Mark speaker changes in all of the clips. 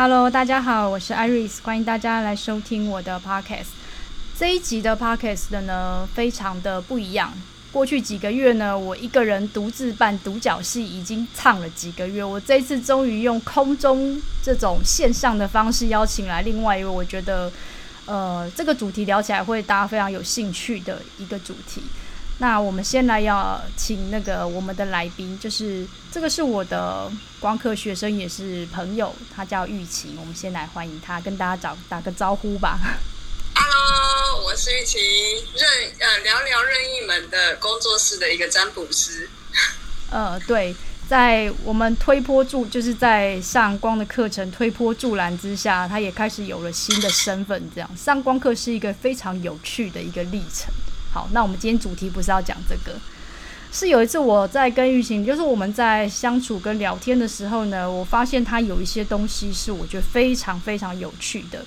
Speaker 1: Hello，大家好，我是 Iris，欢迎大家来收听我的 Podcast。这一集的 Podcast 的呢，非常的不一样。过去几个月呢，我一个人独自办独角戏，已经唱了几个月。我这次终于用空中这种线上的方式邀请来另外一位，我觉得，呃，这个主题聊起来会大家非常有兴趣的一个主题。那我们先来要请那个我们的来宾，就是这个是我的光科学生，也是朋友，他叫玉琴。我们先来欢迎他，跟大家打打个招呼吧。
Speaker 2: Hello，我是玉琴，任呃聊聊任意门的工作室的一个占卜师。
Speaker 1: 呃，对，在我们推波助，就是在上光的课程推波助澜之下，他也开始有了新的身份。这样上光课是一个非常有趣的一个历程。好，那我们今天主题不是要讲这个，是有一次我在跟玉琴，就是我们在相处跟聊天的时候呢，我发现他有一些东西是我觉得非常非常有趣的。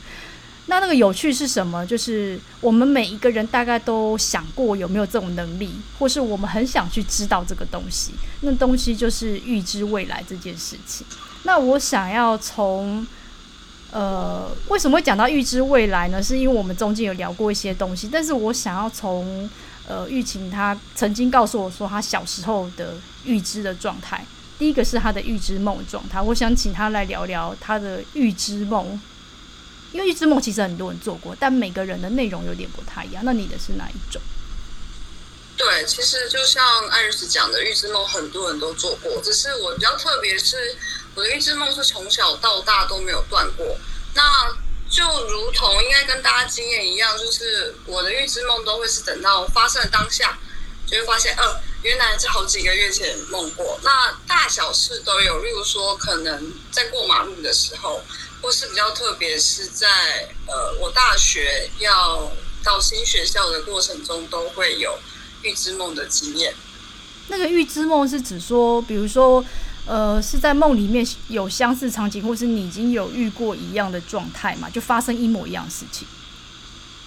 Speaker 1: 那那个有趣是什么？就是我们每一个人大概都想过有没有这种能力，或是我们很想去知道这个东西。那东西就是预知未来这件事情。那我想要从。呃，为什么会讲到预知未来呢？是因为我们中间有聊过一些东西，但是我想要从呃玉琴她曾经告诉我说她小时候的预知的状态。第一个是她的预知梦状态，我想请她来聊聊她的预知梦，因为预知梦其实很多人做过，但每个人的内容有点不太一样。那你的是哪一种？
Speaker 2: 对，其实就像艾瑞斯讲的，预知梦很多人都做过，只是我比较特别是。我的预知梦是从小到大都没有断过，那就如同应该跟大家经验一样，就是我的预知梦都会是等到发生的当下，就会发现，呃，原来是好几个月前梦过。那大小事都有，例如说可能在过马路的时候，或是比较特别是在呃我大学要到新学校的过程中，都会有预知梦的经验。
Speaker 1: 那个预知梦是指说，比如说。呃，是在梦里面有相似场景，或是你已经有遇过一样的状态嘛？就发生一模一样的事情？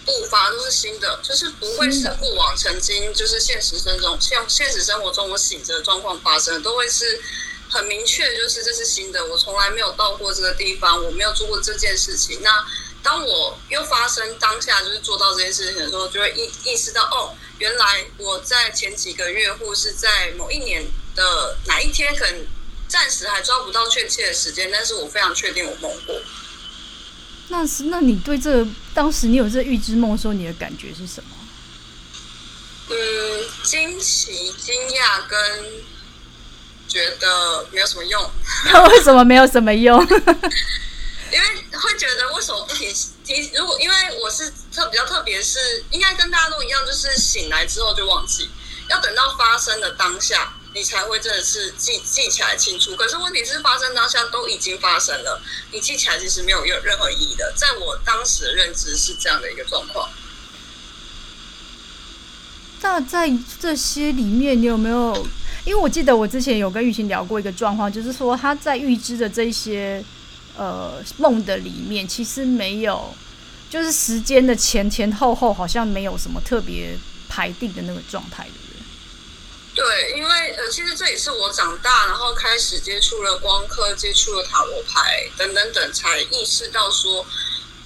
Speaker 2: 不，反而都是新的，就是不会是过往曾经就是现实生中像现实生活中我醒着的状况发生，都会是很明确，就是这是新的，我从来没有到过这个地方，我没有做过这件事情。那当我又发生当下就是做到这件事情的时候，就会意意识到，哦，原来我在前几个月或是在某一年的 哪一天可能。暂时还抓不到确切的时间，但是我非常确定我梦过。
Speaker 1: 那是，那你对这个、当时你有这预知梦的时候，你的感觉是什么？
Speaker 2: 嗯，惊奇、惊讶跟觉得没有什么用。
Speaker 1: 那为什么没有什么用？
Speaker 2: 因为会觉得为什么不提提？如果因为我是特比较特别，是应该跟大家都一样，就是醒来之后就忘记，要等到发生的当下。你才会真的是记记起来清楚，可是问题是发生当下都已经发生了，你记起来其实没有任何意义的。在我当时的认知是这样的一个状况。
Speaker 1: 那在这些里面，你有没有？因为我记得我之前有跟玉琴聊过一个状况，就是说他在预知的这些呃梦的里面，其实没有，就是时间的前前后后好像没有什么特别排定的那个状态的。
Speaker 2: 对，因为呃，其实这也是我长大，然后开始接触了光科，接触了塔罗牌等等等，才意识到说，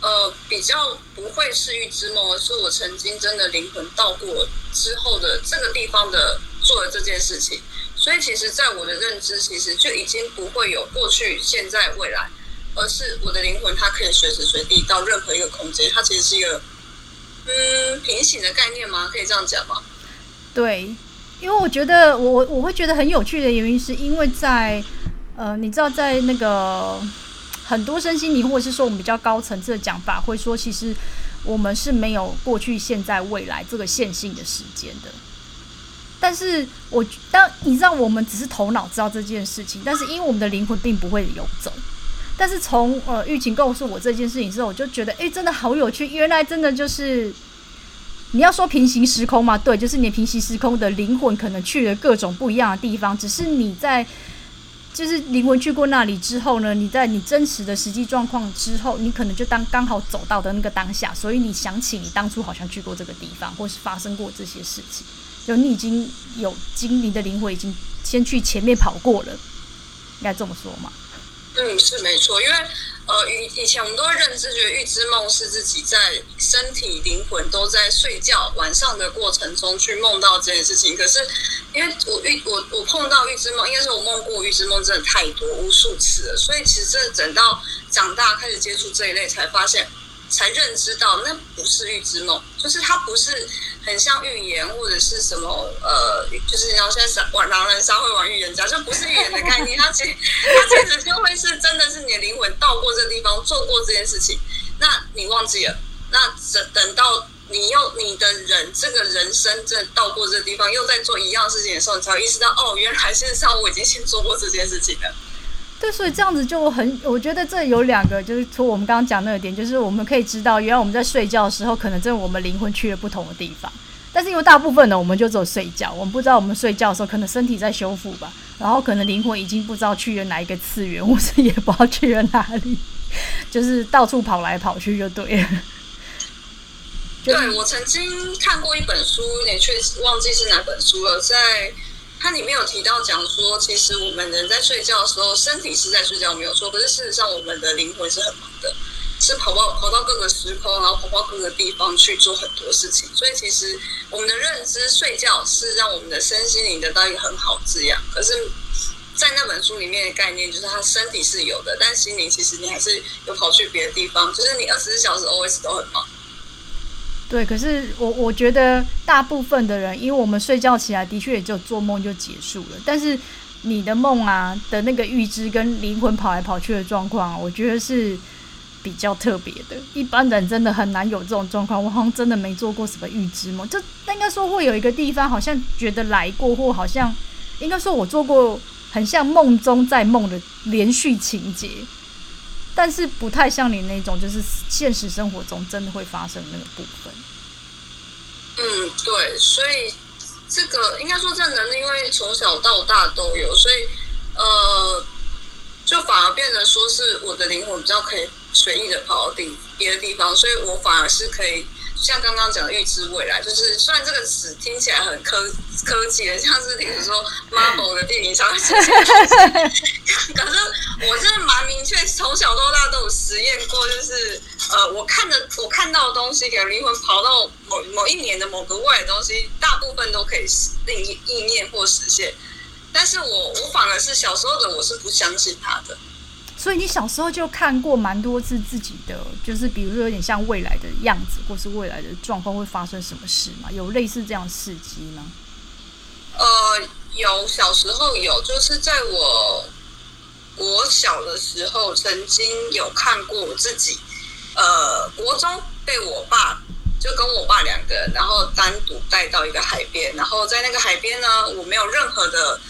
Speaker 2: 呃，比较不会是预知梦，而是我曾经真的灵魂到过之后的这个地方的做了这件事情。所以，其实，在我的认知，其实就已经不会有过去、现在、未来，而是我的灵魂，它可以随时随地到任何一个空间。它其实是一个嗯平行的概念吗？可以这样讲吗？
Speaker 1: 对。因为我觉得我我会觉得很有趣的原因，是因为在呃，你知道，在那个很多身心灵，或者是说我们比较高层次的讲法，会说其实我们是没有过去、现在、未来这个线性的时间的。但是我当你知道，我们只是头脑知道这件事情，但是因为我们的灵魂并不会游走。但是从呃玉琴告诉我这件事情之后，我就觉得哎，真的好有趣，原来真的就是。你要说平行时空吗？对，就是你平行时空的灵魂可能去了各种不一样的地方，只是你在，就是灵魂去过那里之后呢，你在你真实的实际状况之后，你可能就当刚好走到的那个当下，所以你想起你当初好像去过这个地方，或是发生过这些事情，就你已经有经历的灵魂已经先去前面跑过了，应该这么说吗？
Speaker 2: 嗯，是没错，因为。呃，以以前我们都会认知觉得预知梦是自己在身体灵魂都在睡觉晚上的过程中去梦到这件事情。可是因为我预我我碰到预知梦，应该是我梦过预知梦真的太多无数次了，所以其实真的等到长大开始接触这一类，才发现。才认知到那不是预知梦，就是它不是很像预言或者是什么呃，就是你要现在玩狼人杀会玩预言家，就不是预言的概念。它其实 它其实就会是真的是你的灵魂到过这个地方做过这件事情，那你忘记了，那等等到你又你的人这个人生真的到过这个地方，又在做一样事情的时候，你才会意识到哦，原来事实上我已经先做过这件事情了。
Speaker 1: 对，所以这样子就很，我觉得这有两个，就是从我们刚刚讲那个点，就是我们可以知道，原来我们在睡觉的时候，可能真的我们灵魂去了不同的地方。但是因为大部分呢，我们就只有睡觉，我们不知道我们睡觉的时候，可能身体在修复吧，然后可能灵魂已经不知道去了哪一个次元，或是也不知道去了哪里，就是到处跑来跑去就对了。
Speaker 2: 对，我曾经看过一本书，也确实忘记是哪本书了，在。它里面有提到讲说，其实我们人在睡觉的时候，身体是在睡觉没有错，可是事实上我们的灵魂是很忙的，是跑到跑到各个时空，然后跑到各个地方去做很多事情。所以其实我们的认知，睡觉是让我们的身心灵得到一个很好滋养。可是，在那本书里面的概念，就是他身体是有的，但心灵其实你还是有跑去别的地方，就是你二十四小时 always 都很忙。
Speaker 1: 对，可是我我觉得大部分的人，因为我们睡觉起来的确也就做梦就结束了。但是你的梦啊的那个预知跟灵魂跑来跑去的状况，我觉得是比较特别的。一般人真的很难有这种状况。我好像真的没做过什么预知梦，就应该说会有一个地方好像觉得来过，或好像应该说我做过很像梦中在梦的连续情节。但是不太像你那种，就是现实生活中真的会发生那个部分。
Speaker 2: 嗯，对，所以这个应该说这能力，因为从小到大都有，所以呃，就反而变得说是我的灵魂比较可以随意的跑到地别的地方，所以我反而是可以。像刚刚讲的预知未来，就是虽然这个词听起来很科科技的，像是比如说 Marvel 的电影上 可是我真的蛮明确，从小到大都有实验过，就是呃，我看的我看到的东西，给灵魂跑到某某一年的某个未来的东西，大部分都可以令意念或实现，但是我我反而是小时候的我是不相信他的。
Speaker 1: 所以你小时候就看过蛮多次自己的，就是比如说有点像未来的样子，或是未来的状况会发生什么事吗？有类似这样事迹吗？
Speaker 2: 呃，有，小时候有，就是在我国小的时候，曾经有看过我自己，呃，国中被我爸就跟我爸两个人，然后单独带到一个海边，然后在那个海边呢，我没有任何的。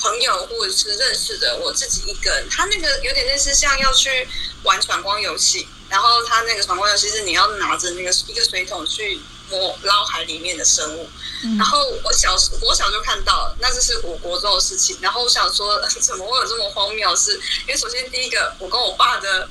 Speaker 2: 朋友或者是认识的，我自己一个人，他那个有点类似像要去玩闯关游戏，然后他那个闯关游戏是你要拿着那个一个水桶去摸捞海里面的生物，嗯、然后我小时我小就看到了，那这是我国中的事情，然后我想说 怎么会有这么荒谬的事？因为首先第一个，我跟我爸的。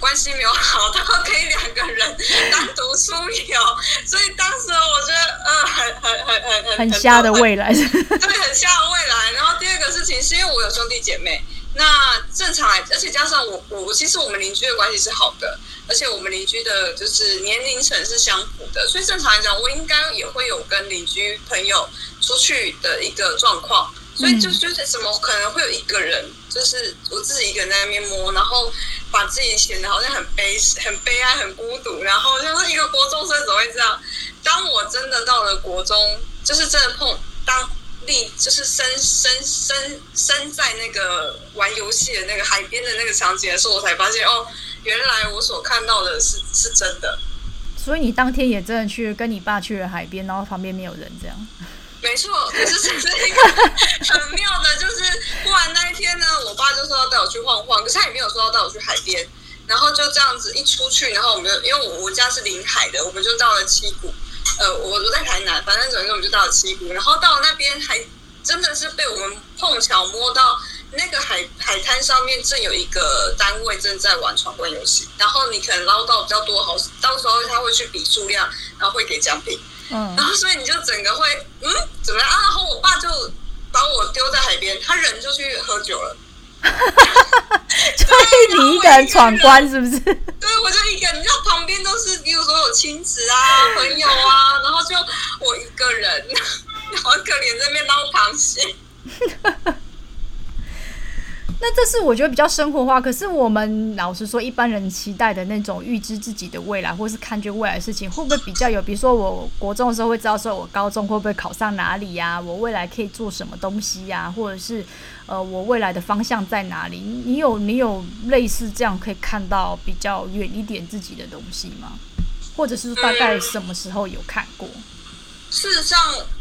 Speaker 2: 关系没有好，他们可以两个人单独出游，所以当时我觉得，嗯，很很很很很
Speaker 1: 很瞎的未来，对，
Speaker 2: 很瞎的未来。然后第二个事情是因为我有兄弟姐妹，那正常来，而且加上我我其实我们邻居的关系是好的，而且我们邻居的就是年龄层是相符的，所以正常来讲，我应该也会有跟邻居朋友出去的一个状况。所以就就是怎么可能会有一个人，就是我自己一个人在那边摸，然后把自己显得好像很悲、很悲哀、很孤独，然后就是一个国中生怎么会这样？当我真的到了国中，就是真的碰当立，就是身身身身在那个玩游戏的那个海边的那个场景的时候，我才发现哦，原来我所看到的是是真的。
Speaker 1: 所以你当天也真的去跟你爸去了海边，然后旁边没有人这样。
Speaker 2: 没错，可是这是一个很妙的，就是忽然那一天呢，我爸就说要带我去晃晃，可是他也没有说要带我去海边，然后就这样子一出去，然后我们就因为我我家是临海的，我们就到了七股，呃，我我在台南，反正总之我们就到了七股，然后到了那边还真的是被我们碰巧摸到那个海海滩上面正有一个单位正在玩闯关游戏，然后你可能捞到比较多好，到时候他会去比数量，然后会给奖品。嗯，然后所以你就整个会嗯怎么样啊？然后我爸就把我丢在海边，他人就去喝酒了，
Speaker 1: 所以你一个人闯关是不是？
Speaker 2: 对，我就一个人，你知道旁边都是，比如说有亲子啊、朋友啊，然后就我一个人，好可怜，在那边捞螃蟹。
Speaker 1: 那这是我觉得比较生活化，可是我们老实说，一般人期待的那种预知自己的未来，或是看见未来的事情，会不会比较有？比如说，我国中的时候会知道说，我高中会不会考上哪里呀、啊？我未来可以做什么东西呀、啊？或者是呃，我未来的方向在哪里？你有你有类似这样可以看到比较远一点自己的东西吗？或者是大概什么时候有看过？
Speaker 2: 嗯、事实上，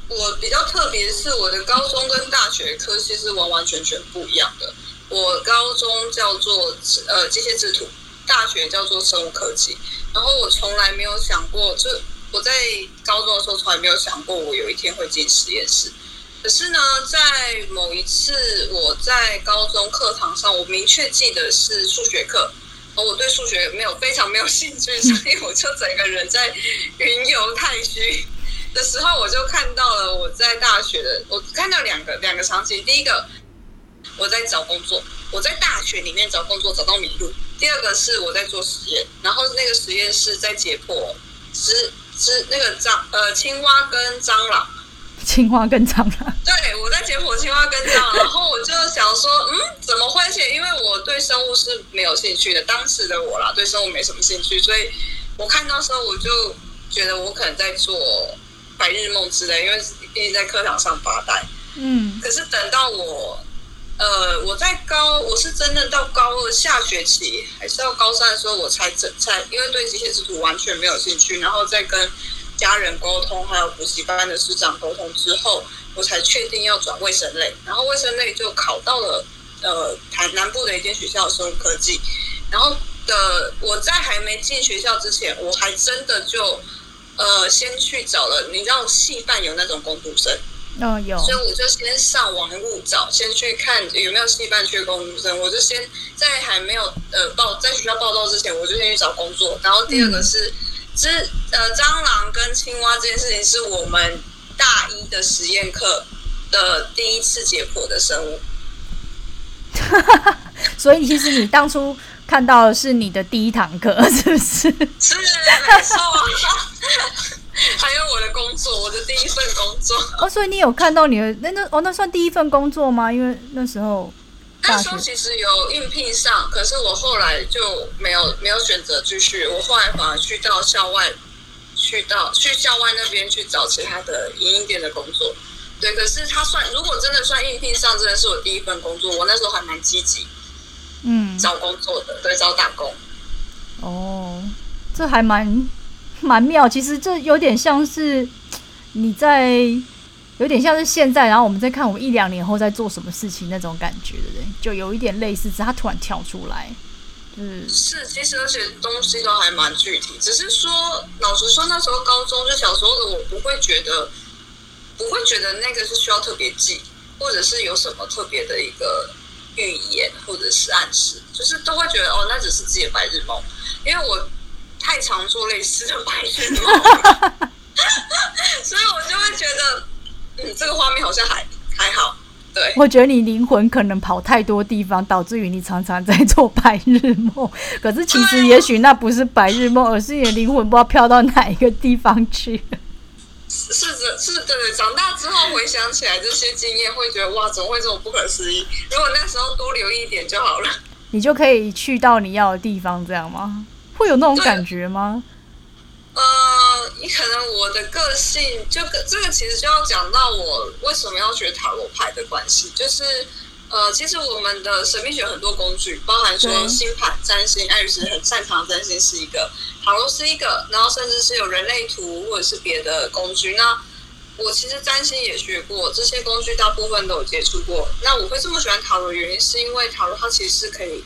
Speaker 2: 我比较特别是我的高中跟大学科系是完完全全不一样的。我高中叫做呃机械制图，大学叫做生物科技。然后我从来没有想过，就我在高中的时候从来没有想过我有一天会进实验室。可是呢，在某一次我在高中课堂上，我明确记得是数学课，而我对数学没有非常没有兴趣，所以我就整个人在云游太虚的时候，我就看到了我在大学的，我看到两个两个场景，第一个。我在找工作，我在大学里面找工作找到迷路。第二个是我在做实验，然后那个实验室在解剖，只只那个蟑呃青蛙跟蟑螂，
Speaker 1: 青蛙跟蟑螂。
Speaker 2: 对，我在解剖青蛙跟蟑螂，然后我就想说，嗯，怎么会？写因为我对生物是没有兴趣的，当时的我啦，对生物没什么兴趣，所以我看到时候我就觉得我可能在做白日梦之类，因为毕竟在课堂上发呆。嗯，可是等到我。呃，我在高，我是真的到高二下学期，还是到高三的时候，我才整才，因为对机械制图完全没有兴趣，然后再跟家人沟通，还有补习班的师长沟通之后，我才确定要转卫生类，然后卫生类就考到了呃台南部的一间学校生物科技，然后的我在还没进学校之前，我还真的就呃先去找了，你知道戏办有那种工读生。
Speaker 1: 哦，有，
Speaker 2: 所以我就先上网路找，先去看有没有戏班缺工读生。我就先在还没有呃报在学校报到之前，我就先去找工作。然后第二个是，只、嗯、呃蟑螂跟青蛙这件事情是我们大一的实验课的第一次解剖的生物。
Speaker 1: 所以其实你当初看到的是你的第一堂课，是不是？
Speaker 2: 是，没错。还有我的工作，我的第一份工作
Speaker 1: 哦，所以你有看到你的那那哦，那算第一份工作吗？因为那时候
Speaker 2: 那时候其实有应聘上，可是我后来就没有没有选择继续，我后来反而去到校外，去到去校外那边去找其他的营业店的工作。对，可是他算如果真的算应聘上，真的是我第一份工作，我那时候还蛮积极，嗯，找工作的，对，找打工。
Speaker 1: 哦，这还蛮。蛮妙，其实这有点像是你在，有点像是现在，然后我们在看我们一两年后在做什么事情那种感觉的人，就有一点类似，只是他突然跳出来，
Speaker 2: 嗯，是，其实而且东西都还蛮具体，只是说，老实说，那时候高中就小时候的我不会觉得，不会觉得那个是需要特别记，或者是有什么特别的一个预言或者是暗示，就是都会觉得哦，那只是自己的白日梦，因为我。太常做类似的白日梦，所以我就会觉得，嗯，这个画面好像还还好。对，
Speaker 1: 我觉得你灵魂可能跑太多地方，导致于你常常在做白日梦。可是其实也许那不是白日梦，而是你的灵魂不知道飘到哪一个地方去。
Speaker 2: 是的，是的，长大之后回想起来这些经验，会觉得哇，怎么会这么不可思议？如果那时候多留意一点就好了，
Speaker 1: 你就可以去到你要的地方，这样吗？会有那种感觉吗？
Speaker 2: 呃，你可能我的个性就跟这个其实就要讲到我为什么要学塔罗牌的关系，就是呃，其实我们的神秘学很多工具，包含说星盘、占星，艾瑞斯很擅长占星是一个，塔罗是一个，然后甚至是有人类图或者是别的工具。那我其实占星也学过，这些工具大部分都有接触过。那我会这么喜欢塔罗的原因，是因为塔罗它其实是可以，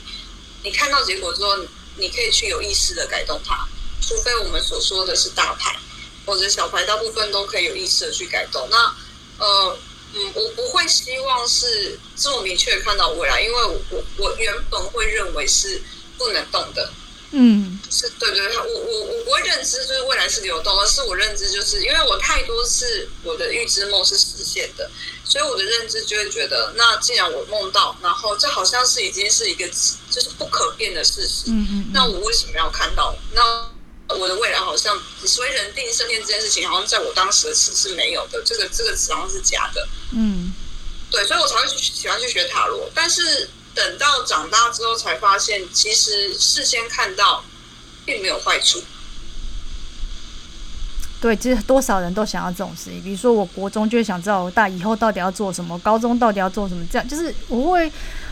Speaker 2: 你看到结果之后。你可以去有意识的改动它，除非我们所说的是大牌或者小牌，大部分都可以有意识的去改动。那呃嗯，我不会希望是这么明确看到未来，因为我我原本会认为是不能动的，
Speaker 1: 嗯，
Speaker 2: 是对对，我我我不会认知就是未来是流动，而是我认知就是因为我太多次我的预知梦是实现的，所以我的认知就会觉得，那既然我梦到，然后这好像是已经是一个就是不可变的事实，
Speaker 1: 嗯嗯，
Speaker 2: 那我为什么要看到？那我的未来好像所谓人定胜天这件事情，好像在我当时的词是没有的，这个这个词好像是假的，
Speaker 1: 嗯，
Speaker 2: 对，所以我才会去喜欢去学塔罗，但是。等到长大之后，才发现其实事先看到，并没有坏处。
Speaker 1: 对，其实多少人都想要这种事情。比如说，我国中就会想知道我大以后到底要做什么，高中到底要做什么。这样就是我会，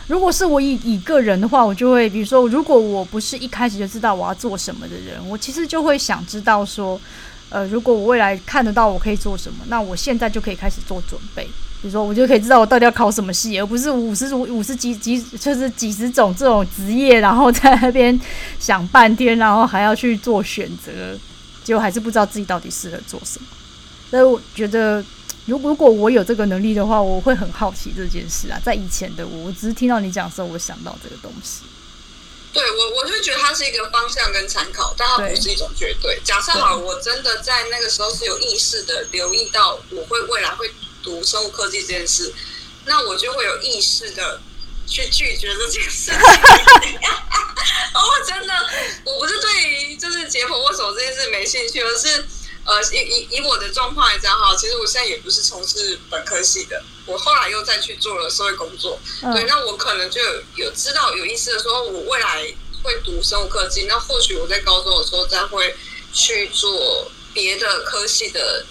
Speaker 1: 如果是我以以个人的话，我就会，比如说，如果我不是一开始就知道我要做什么的人，我其实就会想知道说，呃，如果我未来看得到我可以做什么，那我现在就可以开始做准备。比如说，我就可以知道我到底要考什么系，而不是五十五五十几几就是几十种这种职业，然后在那边想半天，然后还要去做选择，结果还是不知道自己到底适合做什么。所以我觉得，如果如果我有这个能力的话，我会很好奇这件事啊。在以前的我，我只是听到你讲的时候，我想到这个东西。
Speaker 2: 对我，我就觉得它是一个方向跟参考，但它不是一种绝对。对假设好，我真的在那个时候是有意识的留意到，我会未来会。读生物科技这件事，那我就会有意识的去拒绝这件事情。哦，真的，我不是对于就是解剖或什么这件事没兴趣，而是呃，以以以我的状况来讲哈，其实我现在也不是从事本科系的，我后来又再去做了社会工作。嗯、对，那我可能就有，知道有意思的说，我未来会读生物科技，那或许我在高中的时候再会去做别的科系的。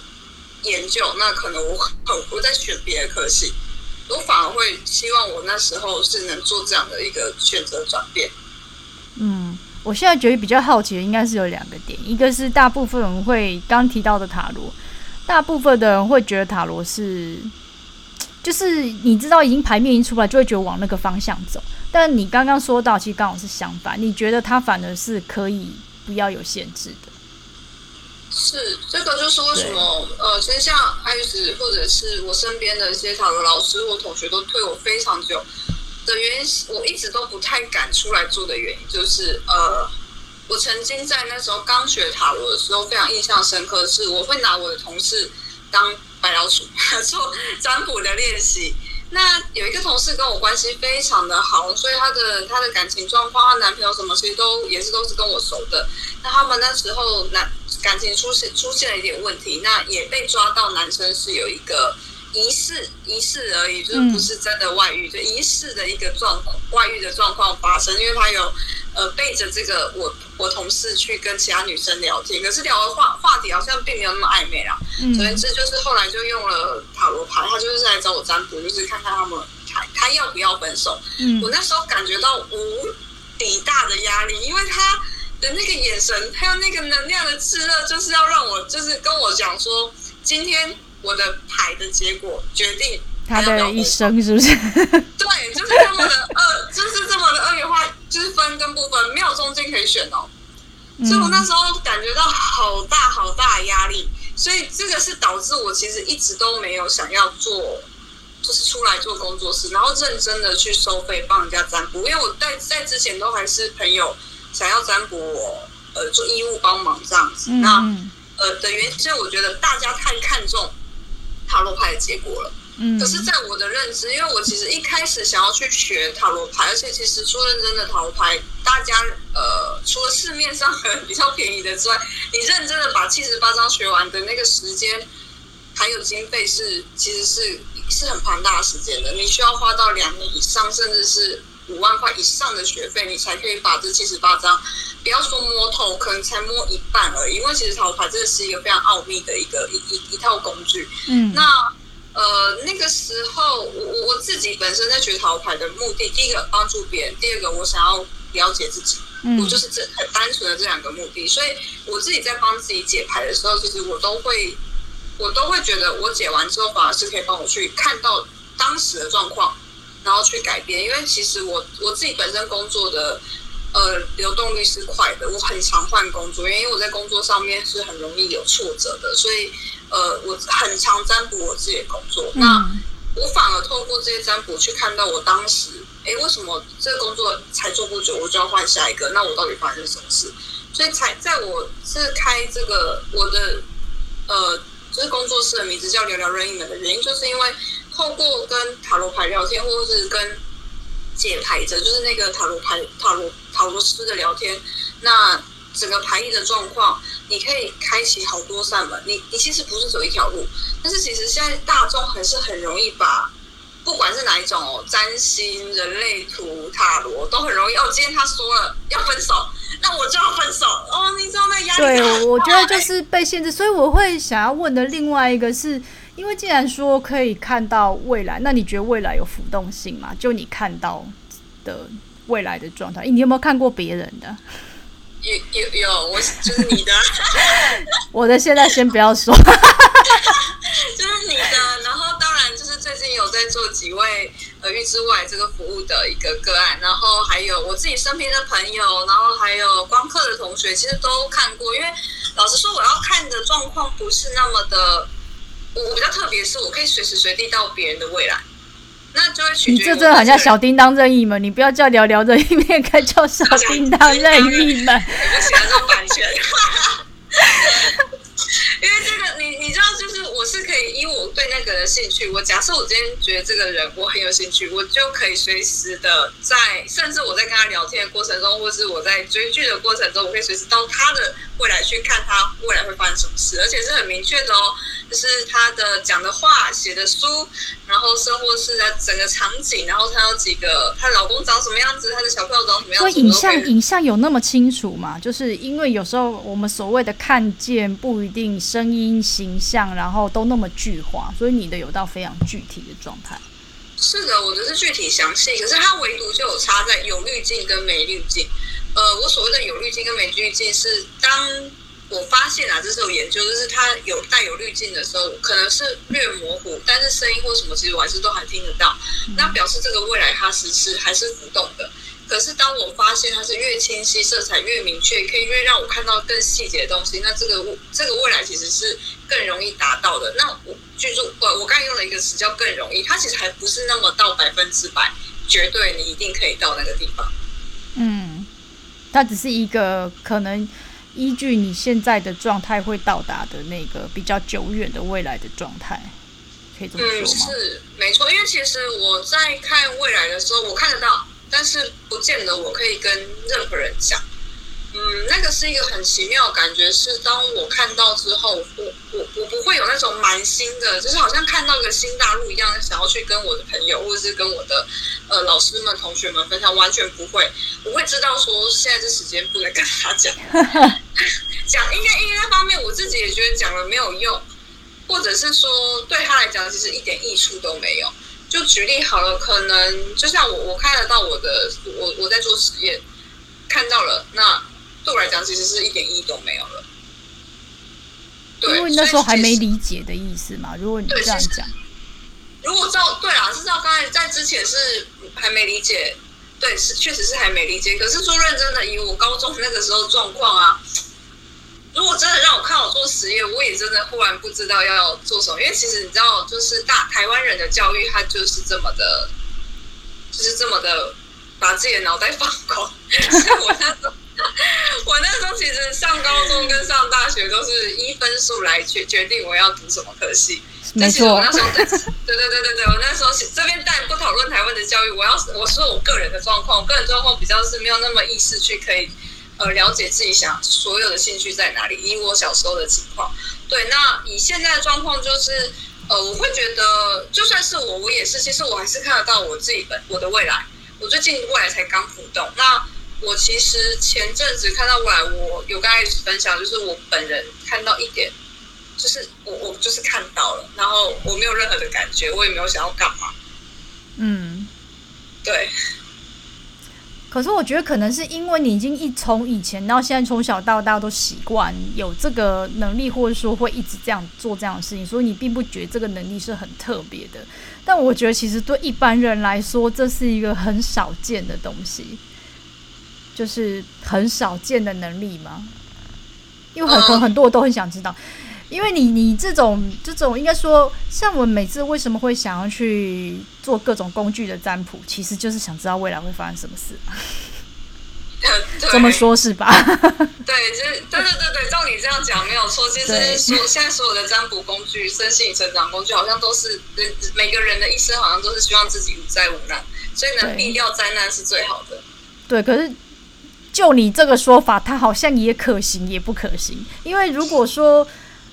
Speaker 2: 研究，那可能我很不再选别的科系，我反而会希望我那时候是能做这样的一个选择转变。
Speaker 1: 嗯，我现在觉得比较好奇的应该是有两个点，一个是大部分人会刚提到的塔罗，大部分的人会觉得塔罗是，就是你知道已经牌面已经出来，就会觉得往那个方向走。但你刚刚说到，其实刚好是相反，你觉得它反而是可以不要有限制的。
Speaker 2: 是，这个就是为什么呃，其实像爱丽丝或者是我身边的一些塔罗老师或同学都推我非常久的原因，我一直都不太敢出来做的原因，就是呃，我曾经在那时候刚学塔罗的时候，非常印象深刻的是，我会拿我的同事当白老鼠 做占卜的练习。那有一个同事跟我关系非常的好，所以她的她的感情状况，她男朋友什么其实都也是都是跟我熟的。那他们那时候男感情出现出现了一点问题，那也被抓到男生是有一个疑似疑似而已，就是不是真的外遇，就疑似的一个状况外遇的状况发生，因为他有呃背着这个我我同事去跟其他女生聊天，可是聊的话话题好像并没有那么暧昧啦。嗯，总之就是后来就用了塔罗牌，他就是来找我占卜，就是看看他们他他要不要分手。嗯，我那时候感觉到无比大的压力，因为他。的那个眼神，还有那个能量的炽热，就是要让我，就是跟我讲说，今天我的牌的结果决定
Speaker 1: 他的一生，是不是？
Speaker 2: 对，就是这么的二，就是这么的二元化，就是分跟不分，没有中间可以选哦。嗯、所以我那时候感觉到好大好大的压力，所以这个是导致我其实一直都没有想要做，就是出来做工作室，然后认真的去收费帮人家占卜，因为我在在之前都还是朋友。想要占卜我，呃，做义务帮忙这样子，嗯、那呃的原因是我觉得大家太看重塔罗牌的结果了。嗯，可是，在我的认知，因为我其实一开始想要去学塔罗牌，而且其实说认真的塔罗牌，大家呃，除了市面上很比较便宜的之外，你认真的把七十八张学完的那个时间还有经费是，其实是是很庞大的时间的，你需要花到两年以上，甚至是。五万块以上的学费，你才可以把这七十八张，不要说摸透，可能才摸一半而已。因为其实塔罗牌真的是一个非常奥秘的一个一一一套工具。嗯，那呃那个时候，我我自己本身在学塔罗牌的目的，第一个帮助别人，第二个我想要了解自己。嗯，我就是这很单纯的这两个目的。所以我自己在帮自己解牌的时候，其实我都会我都会觉得，我解完之后反而是可以帮我去看到当时的状况。然后去改变，因为其实我我自己本身工作的呃流动率是快的，我很常换工作，因为我在工作上面是很容易有挫折的，所以呃我很常占卜我自己的工作。嗯、那我反而透过这些占卜去看到我当时哎，为什么这个工作才做不久，我就要换下一个？那我到底发生什么事？所以才在我是开这个我的呃，就是工作室的名字叫聊聊任意门的原因，就是因为透过跟塔罗牌聊天，或者是跟解牌者，就是那个塔罗牌塔罗塔罗师的聊天，那整个牌意的状况，你可以开启好多扇门。你你其实不是走一条路，但是其实现在大众还是很容易把。不管是哪一种哦，占星、人类图、塔罗都很容易哦。今天他说了要分手，那我就要分手哦。你知道那压力？
Speaker 1: 对，我觉得就是被限制，所以我会想要问的另外一个是，因为既然说可以看到未来，那你觉得未来有浮动性吗？就你看到的未来的状态，你有没有看过别人的？
Speaker 2: 有有有，我就是你的。
Speaker 1: 我的现在先不要说。
Speaker 2: 就是你的，然后当然就是最近有在做几位呃预知未来这个服务的一个个案，然后还有我自己身边的朋友，然后还有光课的同学，其实都看过。因为老实说，我要看的状况不是那么的，我比较特别，是我可以随时随地到别人的未来，那就会取决。你这真的
Speaker 1: 好像小叮当任意门，你不要叫聊聊任意门，该叫小叮当任意门。
Speaker 2: 我不喜欢，这种版权。因为这个，你你知道，就是可以，因为我对那个人兴趣，我假设我今天觉得这个人我很有兴趣，我就可以随时的在，甚至我在跟他聊天的过程中，或是我在追剧的过程中，我可以随时到他的未来去看他未来会发生什么事，而且是很明确的哦。就是他的讲的话、写的书，然后生活是他整个场景，然后他有几个，她老公长什么样子，她的小朋友长什么样子。所以
Speaker 1: 影像影像有那么清楚吗？就是因为有时候我们所谓的看见不一定声音、形象，然后都都那么具化，所以你的有到非常具体的状态。
Speaker 2: 是的，我的是具体详细，可是它唯独就有差在有滤镜跟没滤镜。呃，我所谓的有滤镜跟没滤镜是当。我发现啊，这是有研究，就是它有带有滤镜的时候，可能是略模糊，但是声音或什么，其实我还是都还听得到。那表示这个未来它是是还是浮动的。可是当我发现它是越清晰，色彩越明确，可以越让我看到更细节的东西，那这个这个未来其实是更容易达到的。那我记住，我我刚才用了一个词叫更容易，它其实还不是那么到百分之百绝对，你一定可以到那个地方。
Speaker 1: 嗯，它只是一个可能。依据你现在的状态会到达的那个比较久远的未来的状态，可以这么说吗？
Speaker 2: 嗯，是没错，因为其实我在看未来的时候，我看得到，但是不见得我可以跟任何人讲。嗯，那个是一个很奇妙的感觉，是当我看到之后，我我我不会有那种满心的，就是好像看到一个新大陆一样，想要去跟我的朋友或者是跟我的呃老师们、同学们分享，完全不会。我会知道说现在这时间不能跟他讲，讲应该应该方面我自己也觉得讲了没有用，或者是说对他来讲其实一点益处都没有。就举例好了，可能就像我我看得到我的我我在做实验，看到了那。对我来讲，其实是一点意义都没有了。对，
Speaker 1: 因为那时候还没理解的意思嘛。如果你这样讲，
Speaker 2: 如果照对啦，是照刚才在之前是还没理解，对，是确实是还没理解。可是说认真的，以我高中那个时候状况啊，如果真的让我看我做实验，我也真的忽然不知道要做什么。因为其实你知道，就是大台湾人的教育，他就是这么的，就是这么的把自己的脑袋放空。像我那时候。我那时候其实上高中跟上大学都是依分数来决决定我要读什么科系。没错，我那时候对对对对对，我那时候这边但不讨论台湾的教育，我要我说我个人的状况，我个人状况比较是没有那么意识去可以呃了解自己想所有的兴趣在哪里。以我小时候的情况，对，那以现在的状况就是呃，我会觉得就算是我，我也是，其实我还是看得到我自己本我的未来。我最近未来才刚浮动，那。我其实前阵子看到未来，我有跟大家分享，就是我本人看到一点，就是我我就是看到了，然后我没有任何的感觉，我也没有想要干嘛。
Speaker 1: 嗯，
Speaker 2: 对。
Speaker 1: 可是我觉得可能是因为你已经一从以前到现在从小到大都习惯有这个能力，或者说会一直这样做这样的事情，所以你并不觉得这个能力是很特别的。但我觉得其实对一般人来说，这是一个很少见的东西。就是很少见的能力嘛？因为很很很多我都很想知道，因为你你这种这种应该说，像我每次为什么会想要去做各种工具的占卜，其实就是想知道未来会发生什么事。这么说，是吧？
Speaker 2: 对，就是对对对对，照你这样讲没有错。其实所现在所有的占卜工具、身心成长工具，好像都是人每个人的一生，好像都是希望自己无灾无难，所以能避掉灾难是最好的。
Speaker 1: 对，可是就你这个说法，它好像也可行，也不可行。因为如果说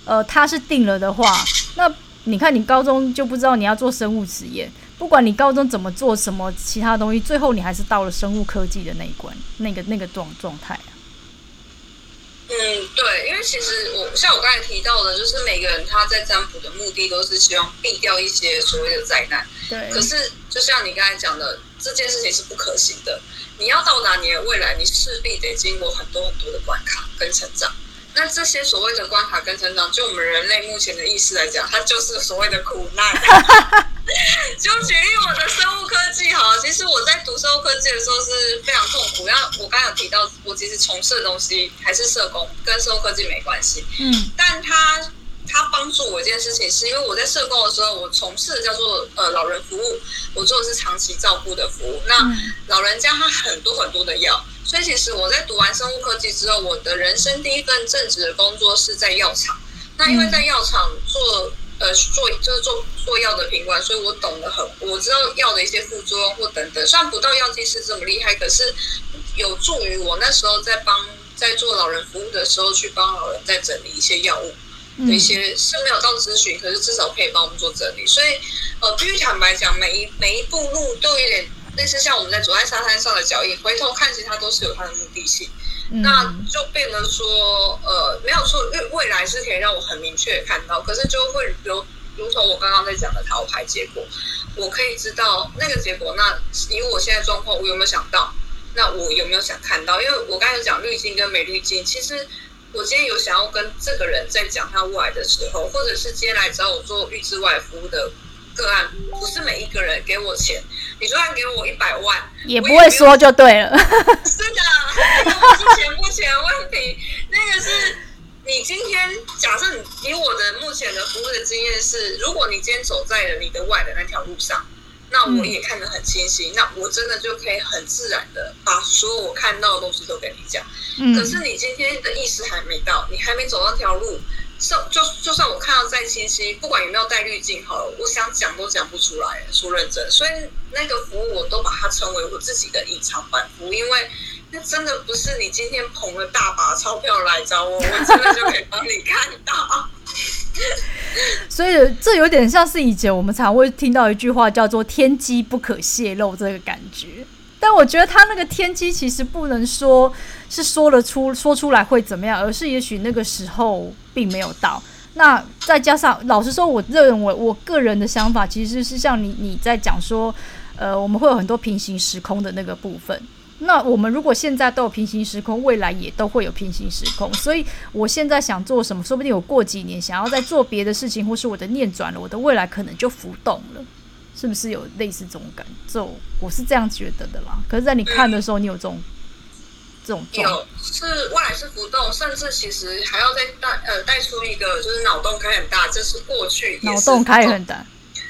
Speaker 1: 呃他是定了的话，那你看你高中就不知道你要做生物实验。不管你高中怎么做什么其他东西，最后你还是到了生物科技的那一关，那个那个状状态啊。
Speaker 2: 嗯，对，因为其实我像我刚才提到的，就是每个人他在占卜的目的都是希望避掉一些所谓的灾难。
Speaker 1: 对。
Speaker 2: 可是就像你刚才讲的，这件事情是不可行的。你要到达你的未来，你势必得经过很多很多的关卡跟成长。那这些所谓的关卡跟成长，就我们人类目前的意识来讲，它就是所谓的苦难。就举例我的生物科技哈，其实我在读生物科技的时候是非常痛苦。然后我刚刚有提到，我其实从事的东西还是社工，跟生物科技没关系。嗯，但它它帮助我一件事情，是因为我在社工的时候，我从事的叫做呃老人服务，我做的是长期照顾的服务。那老人家他很多很多的药，所以其实我在读完生物科技之后，我的人生第一份正职的工作是在药厂。那因为在药厂做。呃，做就是做做药的品管，所以我懂得很，我知道药的一些副作用或等等。虽然不到药剂师这么厉害，可是有助于我那时候在帮在做老人服务的时候，去帮老人在整理一些药物的一些是没有到咨询，可是至少可以帮我们做整理。所以，呃，必须坦白讲，每一每一步路都有点类似像我们在走在沙滩上的脚印，回头看其实它都是有它的目的性。嗯、那就变得说，呃，没有错，未未来是可以让我很明确看到，可是就会如如同我刚刚在讲的塔罗牌结果，我可以知道那个结果。那以我现在状况，我有没有想到？那我有没有想看到？因为我刚才讲滤镜跟没滤镜，其实我今天有想要跟这个人在讲他未来的时候，或者是今天来找我做预知外服务的。个案不是每一个人给我钱，你就算给我一百万，
Speaker 1: 也不会说就对了。
Speaker 2: 是的，那个不是钱不钱问题，那个是你今天假设你以我的目前的服务的经验是，如果你今天走在了你的外的那条路上，那我也看得很清晰，嗯、那我真的就可以很自然的把所有我看到的东西都跟你讲。嗯、可是你今天的意识还没到，你还没走那条路。就就就算我看到再清晰，不管有没有带滤镜好了，我想讲都讲不出来，说认真。所以那个服务我都把它称为我自己的隐藏版服务，因为那真的不是你今天捧了大把钞票来找我，我真的就可以帮你看到。
Speaker 1: 所以这有点像是以前我们常会听到一句话叫做“天机不可泄露”这个感觉。但我觉得他那个天机其实不能说是说了出说出来会怎么样，而是也许那个时候并没有到。那再加上，老实说，我认为我个人的想法其实是像你你在讲说，呃，我们会有很多平行时空的那个部分。那我们如果现在都有平行时空，未来也都会有平行时空。所以我现在想做什么，说不定我过几年想要再做别的事情，或是我的念转了，我的未来可能就浮动了。是不是有类似这种感受？我是这样觉得的啦。可是，在你看的时候，你有这种这种
Speaker 2: 有是未来是浮动，甚至其实还要再带呃带出一个，就是脑洞开很大，这是过去
Speaker 1: 脑洞开很大。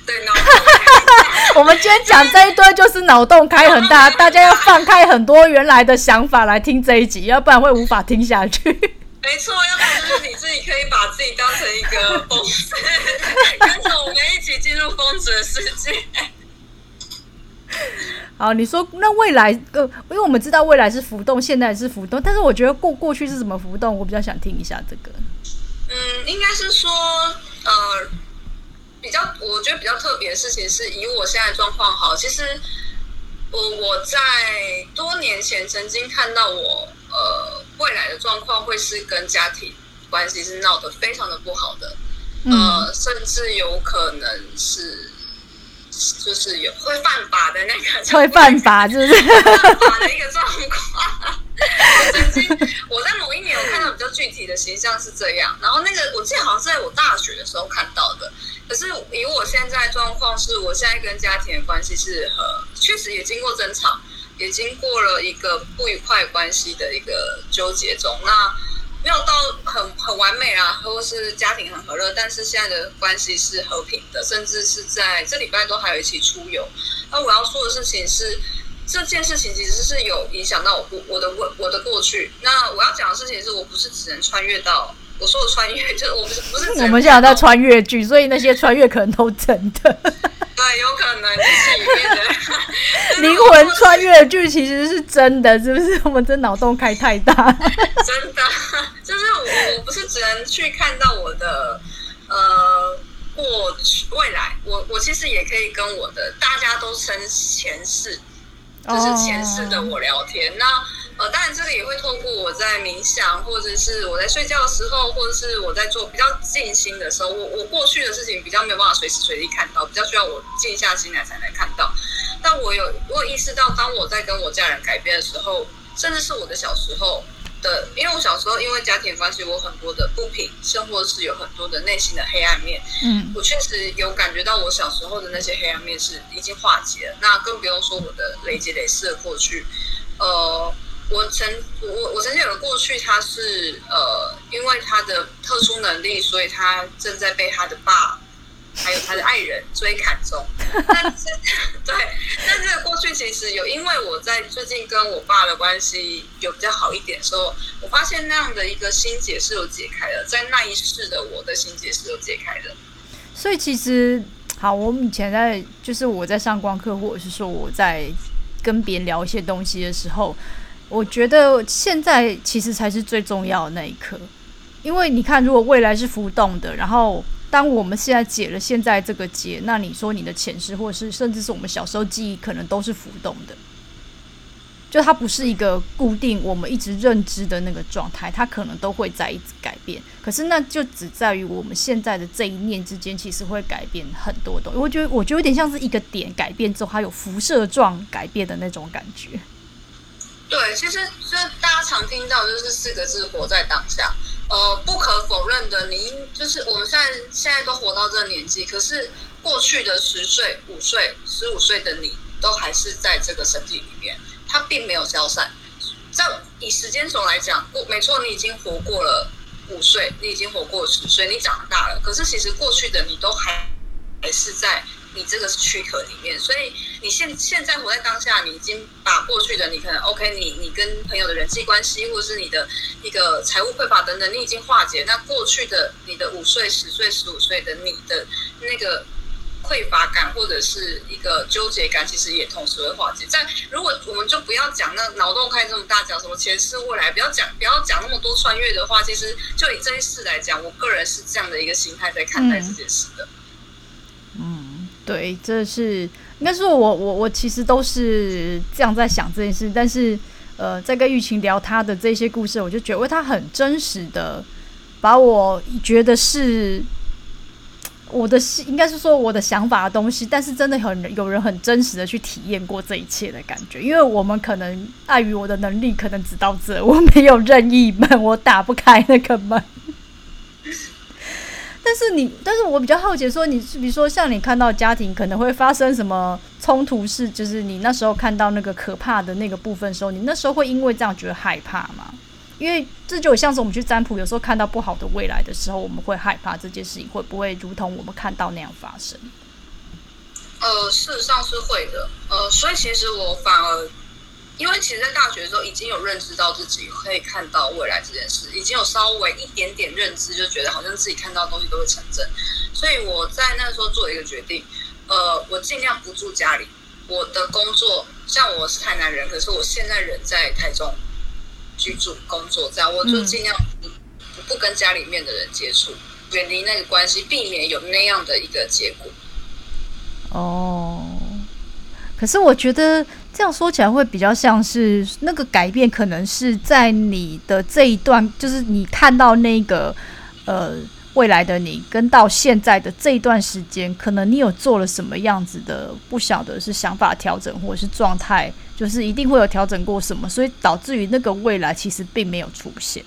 Speaker 2: 对，脑洞开。
Speaker 1: 我们今天讲这一堆就是脑洞开很大，大家要放开很多原来的想法来听这一集，要不然会无法听下去。
Speaker 2: 没错，要不然就是你自己可以把自己当成一个疯子，跟着我们一起进入疯子的世界。
Speaker 1: 好，你说那未来呃，因为我们知道未来是浮动，现在是浮动，但是我觉得过过去是怎么浮动，我比较想听一下这个。
Speaker 2: 嗯，应该是说呃，比较我觉得比较特别的事情是，以我现在状况好，其实我我在多年前曾经看到我呃。未来的状况会是跟家庭关系是闹得非常的不好的，嗯、呃，甚至有可能是就是有会犯法的那个，
Speaker 1: 会犯法就是
Speaker 2: 犯法的一个状况。我曾经我在某一年我看到比较具体的形象是这样，然后那个我记得好像是在我大学的时候看到的，可是以我现在状况是我现在跟家庭的关系是呃，确实也经过争吵。也经过了一个不愉快关系的一个纠结中，那没有到很很完美啊，或是家庭很和乐，但是现在的关系是和平的，甚至是在这礼拜都还有一起出游。那我要说的事情是，这件事情其实是有影响到我过我的我我的过去。那我要讲的事情是我不是只能穿越到。我说的穿越，就是我不是不是。
Speaker 1: 我们现在在穿越剧，所以那些穿越可能都真的。
Speaker 2: 对，有可能就 是里面的
Speaker 1: 灵魂穿越剧其实是真的，是不是？我们这脑洞开太大。
Speaker 2: 真的，就是我我不是只能去看到我的呃过去未来，我我其实也可以跟我的大家都称前世，就是前世的我聊天。Oh. 那呃，当然，这个也会透过我在冥想，或者是我在睡觉的时候，或者是我在做比较静心的时候，我我过去的事情比较没有办法随时随地看到，比较需要我静下心来才能看到。但我有我有意识到，当我在跟我家人改变的时候，甚至是我的小时候的，因为我小时候因为家庭关系，我很多的不平，生活是有很多的内心的黑暗面。嗯，我确实有感觉到我小时候的那些黑暗面是已经化解了，那更不用说我的累积累世的过去，呃。我曾我我曾经有个过去，他是呃，因为他的特殊能力，所以他正在被他的爸还有他的爱人追砍中。但是对，但这个过去其实有，因为我在最近跟我爸的关系有比较好一点的时候，我发现那样的一个心结是有解开的，在那一世的我的心结是有解开的。
Speaker 1: 所以其实好，我们以前在就是我在上光课，或者是说我在跟别人聊一些东西的时候。我觉得现在其实才是最重要的那一刻，因为你看，如果未来是浮动的，然后当我们现在解了现在这个结，那你说你的前世，或者是甚至是我们小时候记忆，可能都是浮动的，就它不是一个固定我们一直认知的那个状态，它可能都会在一直改变。可是那就只在于我们现在的这一念之间，其实会改变很多东西。我觉得，我觉得有点像是一个点改变之后，它有辐射状改变的那种感觉。
Speaker 2: 对，其实就大家常听到就是四个字“活在当下”。呃，不可否认的，你就是我们现在现在都活到这个年纪，可是过去的十岁、五岁、十五岁的你，都还是在这个身体里面，它并没有消散。在以时间轴来讲，过没错，你已经活过了五岁，你已经活过十岁，你长大了。可是其实过去的你都还还是在。你这个是躯壳里面，所以你现现在活在当下，你已经把过去的你可能 OK，你你跟朋友的人际关系，或者是你的一个财务匮乏等等，你已经化解。那过去的你的五岁、十岁、十五岁的你的那个匮乏感，或者是一个纠结感，其实也同时会化解。在如果我们就不要讲那脑洞开这么大，讲什么前世未来，不要讲不要讲那么多穿越的话，其实就以这一世来讲，我个人是这样的一个心态在看待这件事的。
Speaker 1: 嗯。对，这是应该说我，我我其实都是这样在想这件事，但是呃，在跟玉琴聊他的这些故事，我就觉得他很真实的把我觉得是我的，应该是说我的想法的东西，但是真的很有人很真实的去体验过这一切的感觉，因为我们可能碍于我的能力，可能只到这，我没有任意门，我打不开那个门。但是你，但是我比较好奇，说你，比如说像你看到家庭可能会发生什么冲突，是就是你那时候看到那个可怕的那个部分的时候，你那时候会因为这样觉得害怕吗？因为这就像是我们去占卜，有时候看到不好的未来的时候，我们会害怕这件事情会不会如同我们看到那样发生？
Speaker 2: 呃，事实上是会的，呃，所以其实我反而。因为其实，在大学的时候已经有认知到自己可以看到未来这件事，已经有稍微一点点认知，就觉得好像自己看到的东西都会成真。所以我在那时候做了一个决定，呃，我尽量不住家里。我的工作，像我是台南人，可是我现在人在台中居住工作，这样我就尽量不不跟家里面的人接触，远离那个关系，避免有那样的一个结果。
Speaker 1: 哦，可是我觉得。这样说起来会比较像是那个改变，可能是在你的这一段，就是你看到那个呃未来的你，跟到现在的这一段时间，可能你有做了什么样子的，不晓得是想法调整或者是状态，就是一定会有调整过什么，所以导致于那个未来其实并没有出现。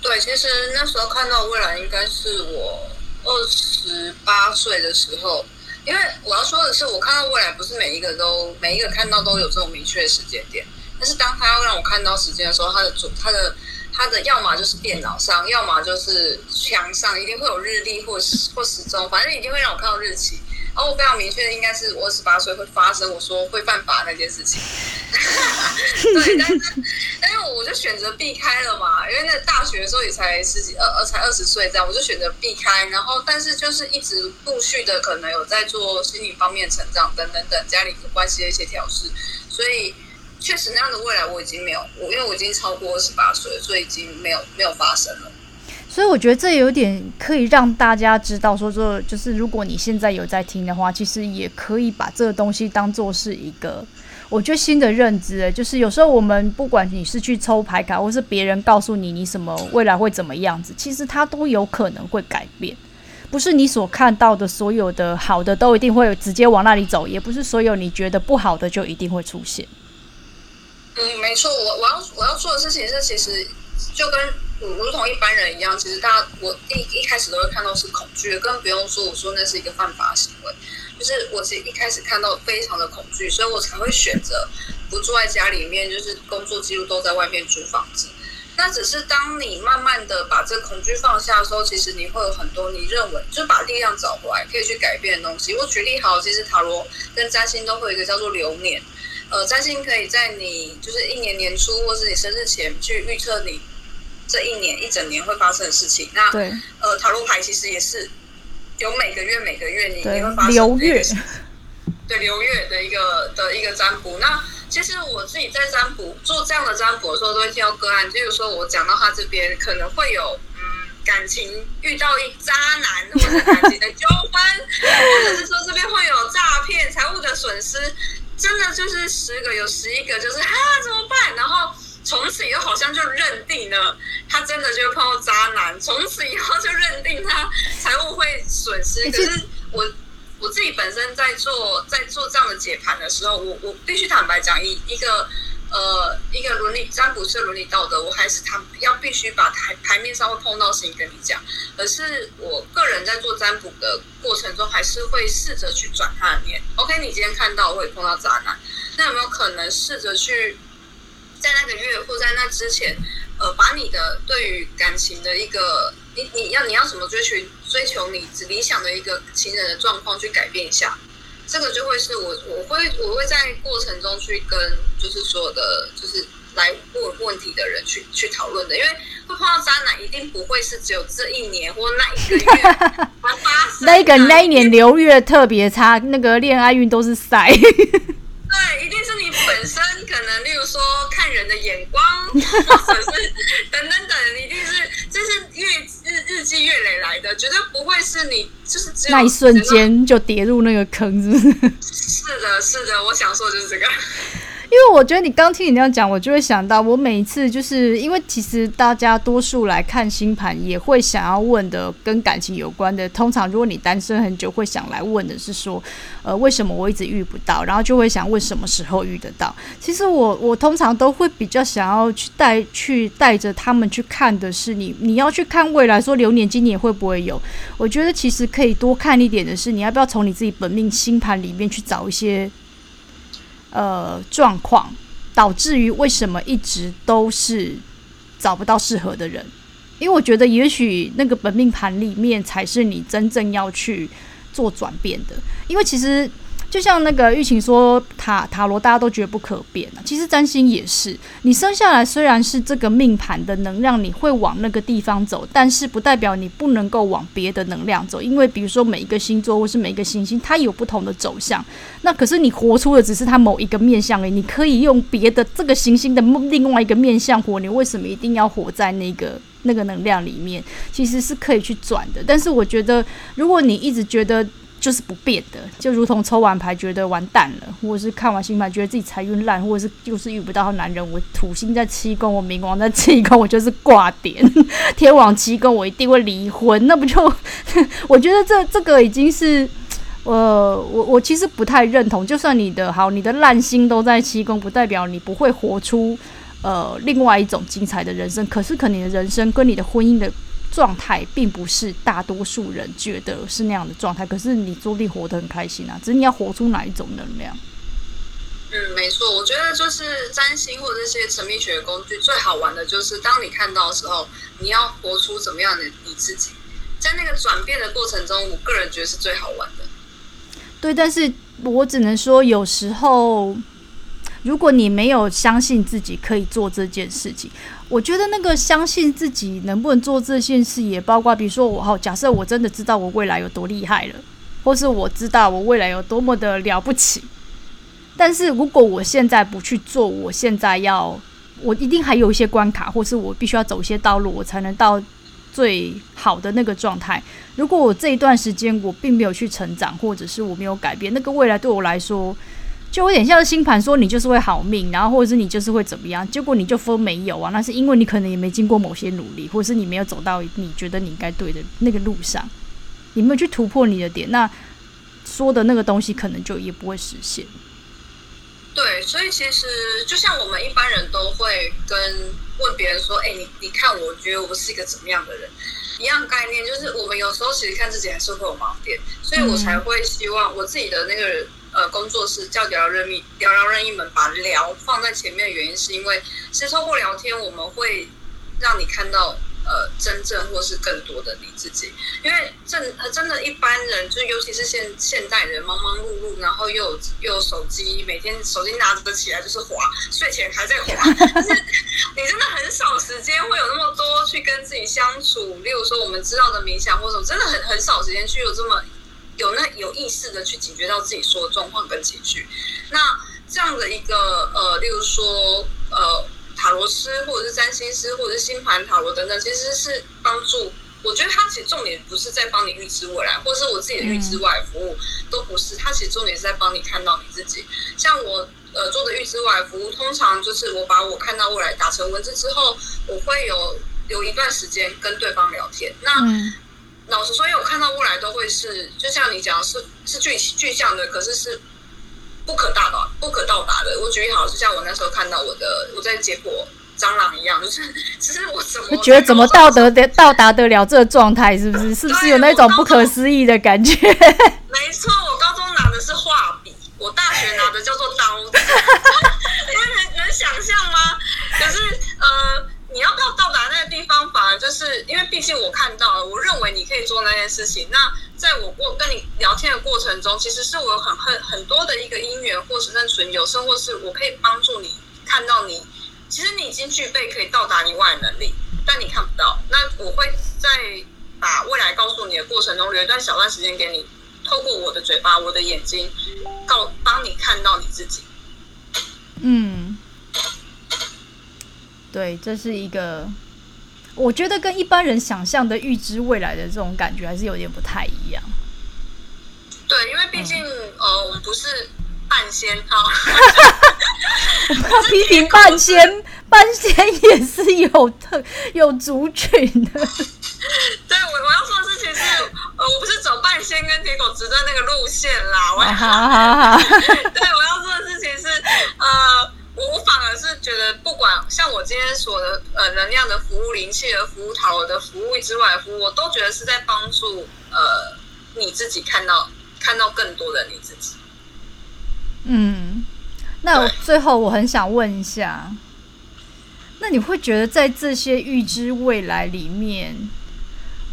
Speaker 2: 对，其实那时候看到未来应该是我二十八岁的时候。因为我要说的是，我看到未来不是每一个都每一个看到都有这种明确的时间点，但是当他要让我看到时间的时候，他的主他的他的要么就是电脑上，要么就是墙上，一定会有日历或或时钟，反正一定会让我看到日期。然后我非常明确的应该是我二十八岁会发生我说会犯法那件事情。对，但是但是我就选择避开了嘛，因为那大学的时候也才十几二二才二十岁这样，我就选择避开。然后但是就是一直陆续的可能有在做心理方面成长等等等家里关系的一些调试，所以。确实，那样的未来我已经没有，我因为我已经超过二十八岁，所以已经没有没有发生了。
Speaker 1: 所以我觉得这有点可以让大家知道，说说就是如果你现在有在听的话，其实也可以把这个东西当做是一个，我觉得新的认知。就是有时候我们不管你是去抽牌卡，或是别人告诉你你什么未来会怎么样子，其实它都有可能会改变。不是你所看到的所有的好的都一定会直接往那里走，也不是所有你觉得不好的就一定会出现。
Speaker 2: 嗯，没错，我我要我要做的事情是，其实就跟如同一般人一样，其实大家我一一开始都会看到是恐惧，更不用说我说那是一个犯法行为，就是我其实一开始看到非常的恐惧，所以我才会选择不住在家里面，就是工作几乎都在外面租房子。那只是当你慢慢的把这恐惧放下的时候，其实你会有很多你认为就把力量找回来，可以去改变的东西。我举例好，其实塔罗跟占星都会有一个叫做流年。呃，占星可以在你就是一年年初或是你生日前去预测你这一年一整年会发生的事情。那对，呃，塔罗牌其实也是有每个月每个月你你会发生流月，对流月的一个的一个占卜。那其实我自己在占卜做这样的占卜的时候，都会听到个案，就是说我讲到他这边可能会有嗯感情遇到一渣男或者感情的纠纷，或者是说这边会有诈骗、财务的损失。真的就是十个有十一个就是啊怎么办？然后从此以后好像就认定了他真的就碰到渣男，从此以后就认定他财务会损失。可是我我自己本身在做在做这样的解盘的时候，我我必须坦白讲，一一个。呃，一个伦理占卜是伦理道德，我还是他要必须把台台面上会碰到事情跟你讲。可是我个人在做占卜的过程中，还是会试着去转他的念。OK，你今天看到我会碰到渣男，那有没有可能试着去在那个月或在那之前，呃，把你的对于感情的一个你你要你要怎么追求追求你理想的一个情人的状况去改变一下？这个就会是我我会我会在过程中去跟就是所有的就是来问问题的人去去讨论的，因为会碰到渣男，一定不会是只有这一年或那一个月 发生。
Speaker 1: 那个那一年流月特别差，那个恋爱运都是塞。
Speaker 2: 对，一定是你本身可能，例如说看人的眼光，或者是 等等等，一定是这是月日日积月累来的，绝对不会是你就是只有
Speaker 1: 那一瞬间就跌入那个坑，是不是？
Speaker 2: 是的，是的，我想说的就是这个。
Speaker 1: 因为我觉得你刚听你那样讲，我就会想到，我每一次就是因为其实大家多数来看星盘，也会想要问的跟感情有关的。通常如果你单身很久，会想来问的是说，呃，为什么我一直遇不到？然后就会想问什么时候遇得到？其实我我通常都会比较想要去带去带着他们去看的是你你要去看未来，说流年今年会不会有？我觉得其实可以多看一点的是，你要不要从你自己本命星盘里面去找一些。呃，状况导致于为什么一直都是找不到适合的人？因为我觉得，也许那个本命盘里面才是你真正要去做转变的。因为其实。就像那个玉琴说塔塔罗，大家都觉得不可变。其实占星也是，你生下来虽然是这个命盘的能量，你会往那个地方走，但是不代表你不能够往别的能量走。因为比如说每一个星座或是每一个行星，它有不同的走向。那可是你活出的只是它某一个面向而已。你可以用别的这个行星的另外一个面向活，你为什么一定要活在那个那个能量里面？其实是可以去转的。但是我觉得，如果你一直觉得。就是不变的，就如同抽完牌觉得完蛋了，或者是看完星牌觉得自己财运烂，或者是就是遇不到男人。我土星在七宫，我冥王在七宫，我就是挂点。天王七宫，我一定会离婚。那不就？我觉得这这个已经是，呃，我我其实不太认同。就算你的好，你的烂心都在七宫，不代表你不会活出呃另外一种精彩的人生。可是，可能你的人生跟你的婚姻的。状态并不是大多数人觉得是那样的状态，可是你注定活得很开心啊！只是你要活出哪一种能量？
Speaker 2: 嗯，没错，我觉得就是占星或者这些神秘学的工具，最好玩的就是当你看到的时候，你要活出怎么样的你自己，在那个转变的过程中，我个人觉得是最好玩的。
Speaker 1: 对，但是我只能说，有时候如果你没有相信自己可以做这件事情，我觉得那个相信自己能不能做这件事，也包括比如说我好，假设我真的知道我未来有多厉害了，或是我知道我未来有多么的了不起。但是如果我现在不去做，我现在要，我一定还有一些关卡，或是我必须要走一些道路，我才能到最好的那个状态。如果我这一段时间我并没有去成长，或者是我没有改变，那个未来对我来说，就有点像是星盘说你就是会好命，然后或者是你就是会怎么样，结果你就分没有啊，那是因为你可能也没经过某些努力，或者是你没有走到你觉得你应该对的那个路上，你没有去突破你的点，那说的那个东西可能就也不会实现。
Speaker 2: 对，所以其实就像我们一般人都会跟问别人说：“哎，你你看，我觉得我是一个怎么样的人？”一样概念，就是我们有时候其实看自己还是会有盲点，所以我才会希望我自己的那个呃工作室叫聊聊任意聊聊任意门，把聊放在前面的原因，是因为其实透过聊天，我们会让你看到。呃，真正或是更多的你自己，因为真真的，一般人就尤其是现现代人，忙忙碌碌，然后又有又有手机，每天手机拿着起来就是滑，睡前还在滑，就是你真的很少时间会有那么多去跟自己相处。例如说，我们知道的冥想或什么，真的很很少时间去有这么有那有意识的去警觉到自己说的状况跟情绪。那这样的一个呃，例如说呃。塔罗师，或者是占星师，或者是星盘塔罗等等，其实是帮助。我觉得它其实重点不是在帮你预知未来，或者是我自己的预知未来服务，都不是。它其实重点是在帮你看到你自己。像我呃做的预知未来服务，通常就是我把我看到未来打成文字之后，我会有有一段时间跟对方聊天。那、嗯、老实说，因为我看到未来都会是，就像你讲是是具具象的，可是是。不可到达、不可到达的。我举例好，就像我那时候看到我的我在解剖蟑螂一样，就是其实我怎么
Speaker 1: 觉得怎么到得的到达得了这个状态，是不是？是不是有那种不可思议的感觉？
Speaker 2: 没错，我高中拿的是画笔，我大学拿的叫做刀子，因为能能想象吗？可是呃，你要到到达那个地方，反而就是因为毕竟我看到了，我认为你可以做那件事情，那。在我过跟你聊天的过程中，其实是我有很很很多的一个因缘，或是认存有甚，或是我可以帮助你看到你，其实你已经具备可以到达你外的能力，但你看不到。那我会在把未来告诉你的过程中，留一段小段时间给你，透过我的嘴巴、我的眼睛，告帮你看到你自己。
Speaker 1: 嗯，对，这是一个。我觉得跟一般人想象的预知未来的这种感觉还是有点不太一样。
Speaker 2: 对，因为毕竟、嗯、呃，我们不是半仙哈。
Speaker 1: 我不要批评半仙，半仙也是有特有族群的。
Speaker 2: 对，我我要说的事情是，呃，我不是走半仙跟铁口直断那个路线啦。我要
Speaker 1: 好好好。
Speaker 2: 对，我要说的事情是，呃。我反而是觉得，不管像我今天说的，呃，能量的服务、灵气的服务、塔罗的服务之外的服务，我都觉得是在帮助呃你自己看到看到更多的你自己。
Speaker 1: 嗯，那最后我很想问一下，那你会觉得在这些预知未来里面？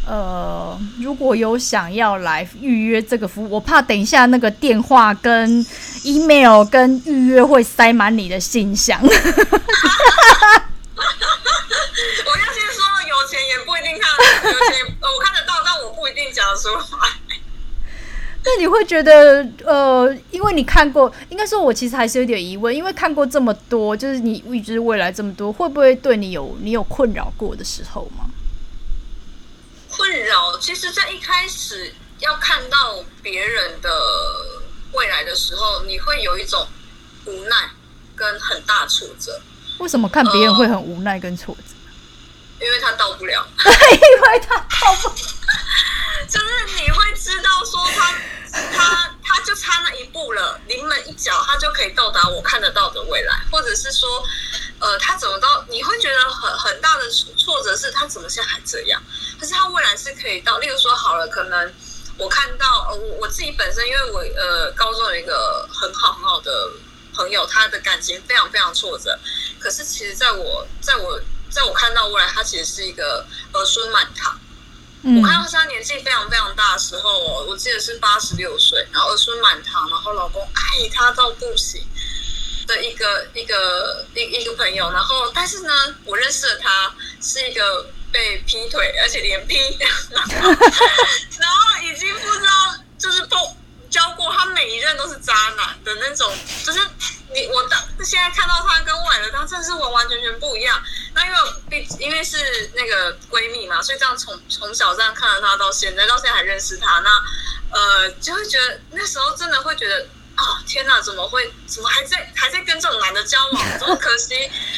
Speaker 1: 呃，如果有想要来预约这个服务，我怕等一下那个电话跟 email 跟预约会塞满你的信箱。我要先说，
Speaker 2: 有钱也不一定看，有钱我看得到，但我不一定讲得出来。
Speaker 1: 那你会觉得，呃，因为你看过，应该说，我其实还是有点疑问，因为看过这么多，就是你预知未来这么多，会不会对你有你有困扰过的时候吗？
Speaker 2: 困扰，其实，在一开始要看到别人的未来的时候，你会有一种无奈跟很大挫折。
Speaker 1: 为什么看别人会很无奈跟挫折？
Speaker 2: 呃，因为他到不了，
Speaker 1: 因为他到不了，
Speaker 2: 就是你会知道说他他他就差那一步了，临门一脚，他就可以到达我看得到的未来，或者是说，呃，他怎么到？你会觉得很很大的挫折是，他怎么现在还这样？可是他未来是可以到，例如说好了，可能我看到呃，我我自己本身，因为我呃高中有一个很好很好的朋友，他的感情非常非常挫折。可是其实在我在我在我看到未来，他其实是一个儿孙满堂。我看到他年纪非常非常大的时候，我记得是八十六岁，然后儿孙满堂，然后老公爱他到不行的一个一个一一个朋友。然后但是呢，我认识的他是一个被劈腿，而且连劈，然后，然后已经不知道就是碰。教过他每一任都是渣男的那种，就是你我当现在看到他跟未来的他，真的是完完全全不一样。那因为因为是那个闺蜜嘛，所以这样从 从小这样看着他到现在，到现在还认识他，那呃就会觉得那时候真的会觉得。啊、哦、天哪，怎么会？怎么还在还在跟这种男的交往？这么可惜。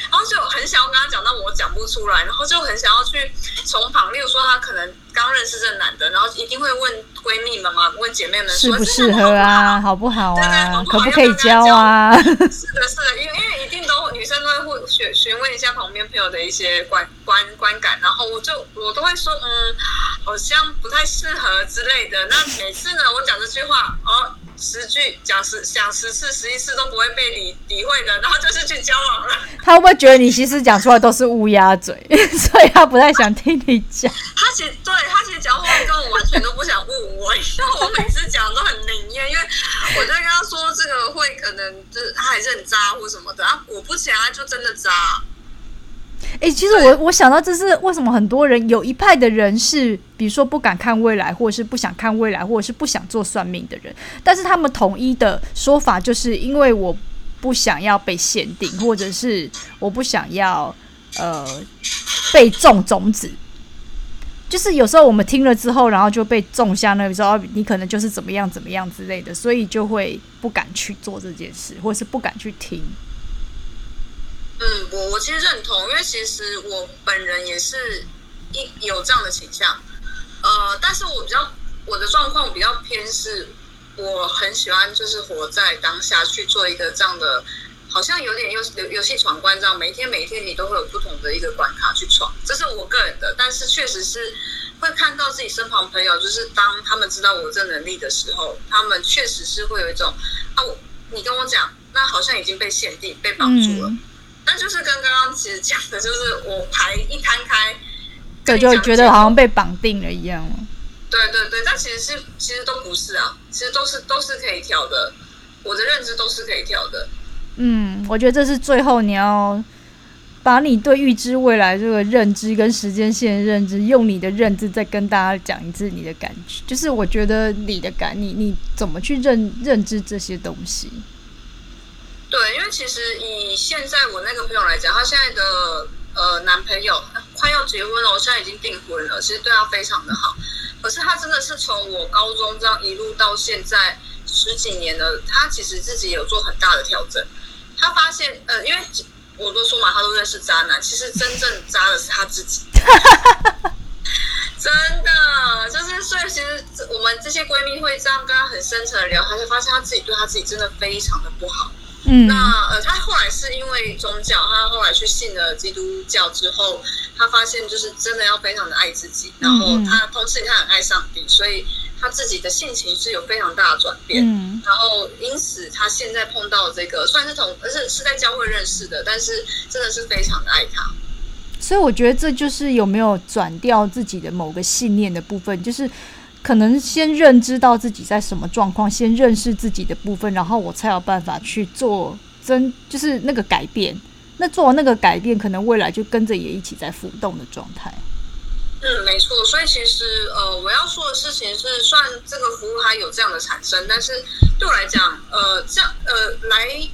Speaker 2: 然后就很想要跟他讲，但我讲不出来。然后就很想要去从旁，例如说他可能刚认识这男的，然后一定会问闺蜜们嘛，问姐妹们说
Speaker 1: 适不适合啊，好不好啊，
Speaker 2: 对对好不好，
Speaker 1: 可不可以交啊？
Speaker 2: 是的，是的，因为因为一定都女生都会询询问一下旁边朋友的一些观观观感，然后我就我都会说，嗯，好像不太适合之类的。那每次呢，我讲这句话，哦。十句讲十讲十次十一次都不会被理理会的，然后就是去交往了。
Speaker 1: 他会不会觉得你其实讲出来都是乌鸦嘴，所以他不太想听你讲？
Speaker 2: 他其实对他其实讲话跟我完全都不想问我，因为我每次讲都很灵验，因为我就跟他说这个会可能就是他还是很渣或什么的啊，果不其然他就真的渣。
Speaker 1: 哎、其实我我想到这是为什么很多人有一派的人是，比如说不敢看未来，或者是不想看未来，或者是不想做算命的人，但是他们统一的说法就是因为我不想要被限定，或者是我不想要呃被种种子，就是有时候我们听了之后，然后就被种下那个时候你可能就是怎么样怎么样之类的，所以就会不敢去做这件事，或者是不敢去听。
Speaker 2: 嗯，我我其实认同，因为其实我本人也是一有这样的倾向，呃，但是我比较我的状况比较偏是，我很喜欢就是活在当下去做一个这样的，好像有点游游游戏闯关这样，每一天每一天你都会有不同的一个关卡去闯，这是我个人的，但是确实是会看到自己身旁朋友，就是当他们知道我这能力的时候，他们确实是会有一种啊，你跟我讲，那好像已经被限定被绑住了。那就是跟刚刚其实讲的，就是我牌一摊开，
Speaker 1: 对，就觉得好像被绑定了一样。
Speaker 2: 对对对，但其实是其实都不是啊，其实都是都是可以调的，我的认知都是可以调的。
Speaker 1: 嗯，我觉得这是最后你要把你对预知未来这个认知跟时间线认知，用你的认知再跟大家讲一次你的感觉，就是我觉得你的感，你你怎么去认认知这些东西。
Speaker 2: 对，因为其实以现在我那个朋友来讲，她现在的呃男朋友快要结婚了，我现在已经订婚了，其实对她非常的好。可是她真的是从我高中这样一路到现在十几年了，她其实自己有做很大的调整。她发现，呃，因为我都说嘛，她都认识渣男，其实真正渣的是她自己。真的，就是所以其实我们这些闺蜜会这样跟她很深层的聊，她就发现她自己对她自己真的非常的不好。嗯，那呃，他后来是因为宗教，他后来去信了基督教之后，他发现就是真的要非常的爱自己，然后他同时他很爱上帝，所以他自己的性情是有非常大的转变。嗯，然后因此他现在碰到这个算是同，而是是在教会认识的，但是真的是非常的爱他。
Speaker 1: 所以我觉得这就是有没有转掉自己的某个信念的部分，就是。可能先认知到自己在什么状况，先认识自己的部分，然后我才有办法去做真，就是那个改变。那做那个改变，可能未来就跟着也一起在浮动的状态。
Speaker 2: 嗯，没错。所以其实呃，我要说的事情是，算这个服务它有这样的产生，但是对我来讲，呃，这样呃来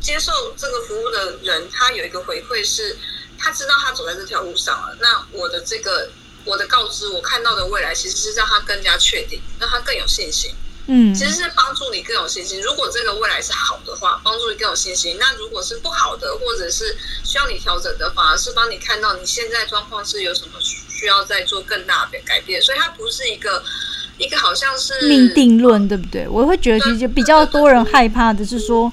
Speaker 2: 接受这个服务的人，他有一个回馈是，他知道他走在这条路上了。那我的这个。我的告知，我看到的未来其实是让他更加确定，让他更有信心。嗯，其实是帮助你更有信心。如果这个未来是好的话，帮助你更有信心；那如果是不好的，或者是需要你调整的，反而是帮你看到你现在状况是有什么需要再做更大的改变。所以它不是一个一个好像是
Speaker 1: 命定论，对不对？我会觉得其实比较多人害怕的是说，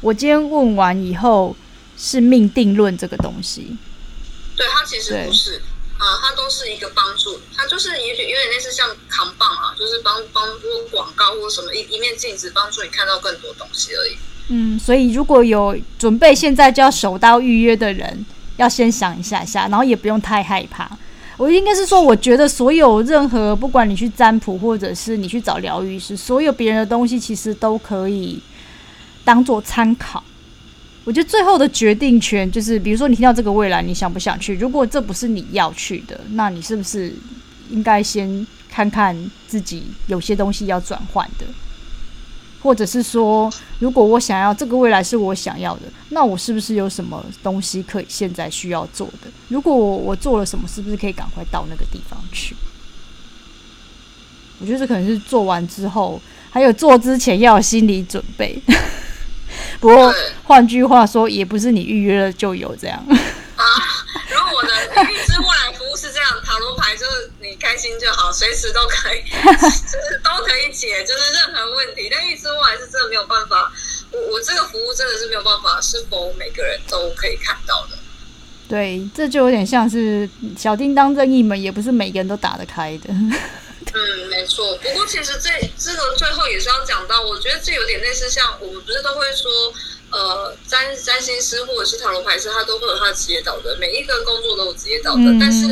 Speaker 1: 我今天问完以后是命定论这个东西。
Speaker 2: 对，它其实不是。啊，它都是一个帮助，它就是也许有点类似像扛棒啊，就是帮帮过广告或什么一一面镜子帮助你看到更多东西而已。
Speaker 1: 嗯，所以如果有准备现在就要手刀预约的人，要先想一下下，然后也不用太害怕。我应该是说，我觉得所有任何不管你去占卜，或者是你去找疗愈师，所有别人的东西其实都可以当做参考。我觉得最后的决定权就是，比如说你听到这个未来，你想不想去？如果这不是你要去的，那你是不是应该先看看自己有些东西要转换的？或者是说，如果我想要这个未来是我想要的，那我是不是有什么东西可以现在需要做的？如果我做了什么，是不是可以赶快到那个地方去？我觉得这可能是做完之后，还有做之前要有心理准备。不过换句话说，也不是你预约了就有这样。
Speaker 2: 啊，如果我的预知未来服务是这样，塔罗牌就是你开心就好，随时都可以，就是都可以解，就是任何问题。但预知未来是真的没有办法，我我这个服务真的是没有办法，是否每个人都可以看到的？
Speaker 1: 对，这就有点像是小叮当任意门，也不是每个人都打得开的。
Speaker 2: 嗯，没错。不过其实这这个最后也是要讲到，我觉得这有点类似，像我们不是都会说。呃，占占星师或者是塔罗牌师，他都会有他的职业道德，每一个工作都有职业道德。嗯、但是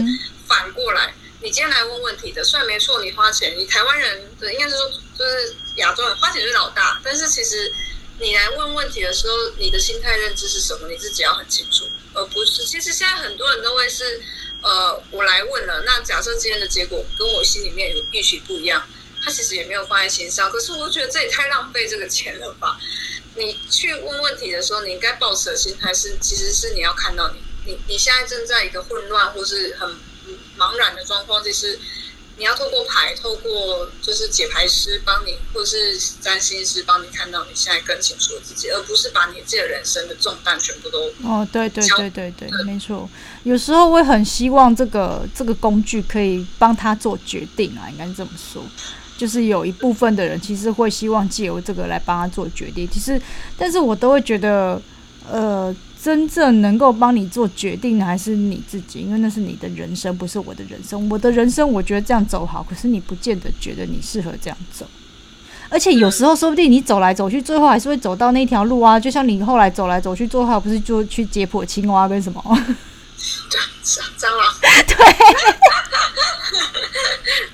Speaker 2: 反过来，你今天来问问题的，虽然没错，你花钱，你台湾人的应该是说就是亚洲人花钱是老大，但是其实你来问问题的时候，你的心态认知是什么，你自己要很清楚，而不是。其实现在很多人都会是，呃，我来问了，那假设今天的结果跟我心里面有预期不一样，他其实也没有放在心上。可是我觉得这也太浪费这个钱了吧。你去问问题的时候，你应该抱持的心态是，其实是你要看到你，你你现在正在一个混乱或是很茫然的状况，就是你要透过牌，透过就是解牌师帮你，或是占星师帮你看到你现在更清楚的自己，而不是把你自己的人生的重担全部都
Speaker 1: 哦，对对对对对，对没错。有时候我也很希望这个这个工具可以帮他做决定啊，应该这么说。就是有一部分的人其实会希望借由这个来帮他做决定，其实，但是我都会觉得，呃，真正能够帮你做决定的还是你自己，因为那是你的人生，不是我的人生。我的人生我觉得这样走好，可是你不见得觉得你适合这样走。而且有时候说不定你走来走去，最后还是会走到那条路啊。就像你后来走来走去，最后不是就去解剖青蛙跟什么？
Speaker 2: 对，蟑螂。
Speaker 1: 对。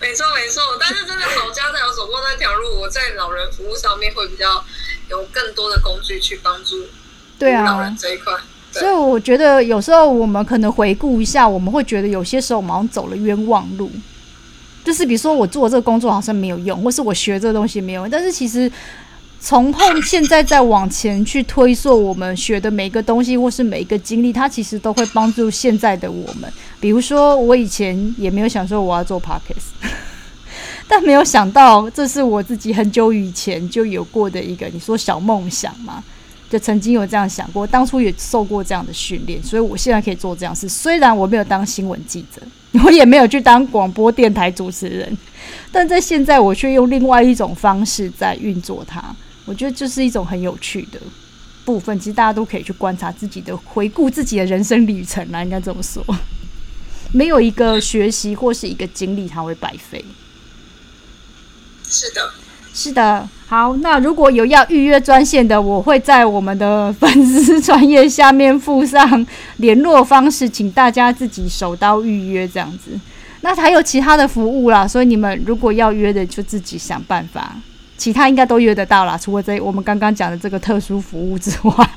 Speaker 2: 没错没错，但是真的好家在有走过那条路，我在老人服务上面会比较有更多的工具去帮助对啊老人这一块。
Speaker 1: 啊、所以我觉得有时候我们可能回顾一下，我们会觉得有些时候我们好像走了冤枉路，就是比如说我做这个工作好像没有用，或是我学这个东西没有用，但是其实。从后现在再往前去推溯我们学的每一个东西，或是每一个经历，它其实都会帮助现在的我们。比如说，我以前也没有想说我要做 podcast，但没有想到这是我自己很久以前就有过的一个，你说小梦想嘛，就曾经有这样想过，当初也受过这样的训练，所以我现在可以做这样事。虽然我没有当新闻记者，我也没有去当广播电台主持人，但在现在我却用另外一种方式在运作它。我觉得这是一种很有趣的部分，其实大家都可以去观察自己的、回顾自己的人生旅程啦，应该这么说。没有一个学习或是一个经历，它会白费。
Speaker 2: 是的，
Speaker 1: 是的。好，那如果有要预约专线的，我会在我们的粉丝专业下面附上联络方式，请大家自己手刀预约这样子。那还有其他的服务啦，所以你们如果要约的，就自己想办法。其他应该都约得到啦，除了这我们刚刚讲的这个特殊服务之外，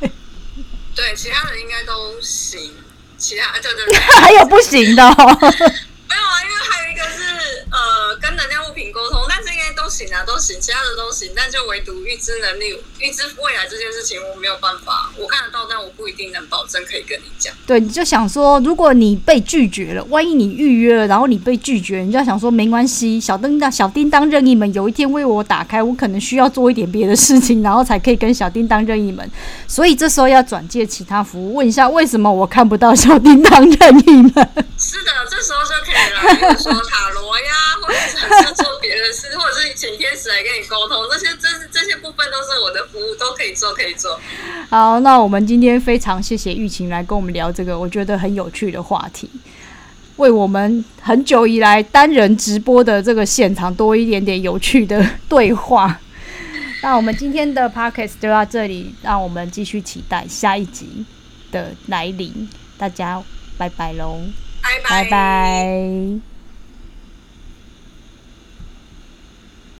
Speaker 2: 对，其他人应该都行。其他对对对，
Speaker 1: 还有不行的、哦。
Speaker 2: 没有啊，因为还有一个是呃，跟能量物品沟通，但是行啊，都行，其他的都行，但就唯独预知能力、预知未来这件事情，我没有办法，我看得到，但我不一定能保证可以跟你讲。
Speaker 1: 对，你就想说，如果你被拒绝了，万一你预约了，然后你被拒绝，你就要想说，没关系，小叮当、小叮当任意门有一天为我打开，我可能需要做一点别的事情，然后才可以跟小叮当任意门。所以这时候要转介其他服务，问一下为什么我看不到小叮当任意门？
Speaker 2: 是的，这时候就可以。比如说塔罗呀，做别的事，或者是请天使来跟你沟通，这些这这些部分都是我的服务，都可以做，可以做。
Speaker 1: 好，那我们今天非常谢谢玉琴来跟我们聊这个我觉得很有趣的话题，为我们很久以来单人直播的这个现场多一点点有趣的对话。那我们今天的 podcast 就到这里，让我们继续期待下一集的来临。大家拜拜喽，
Speaker 2: 拜拜。
Speaker 1: 拜拜。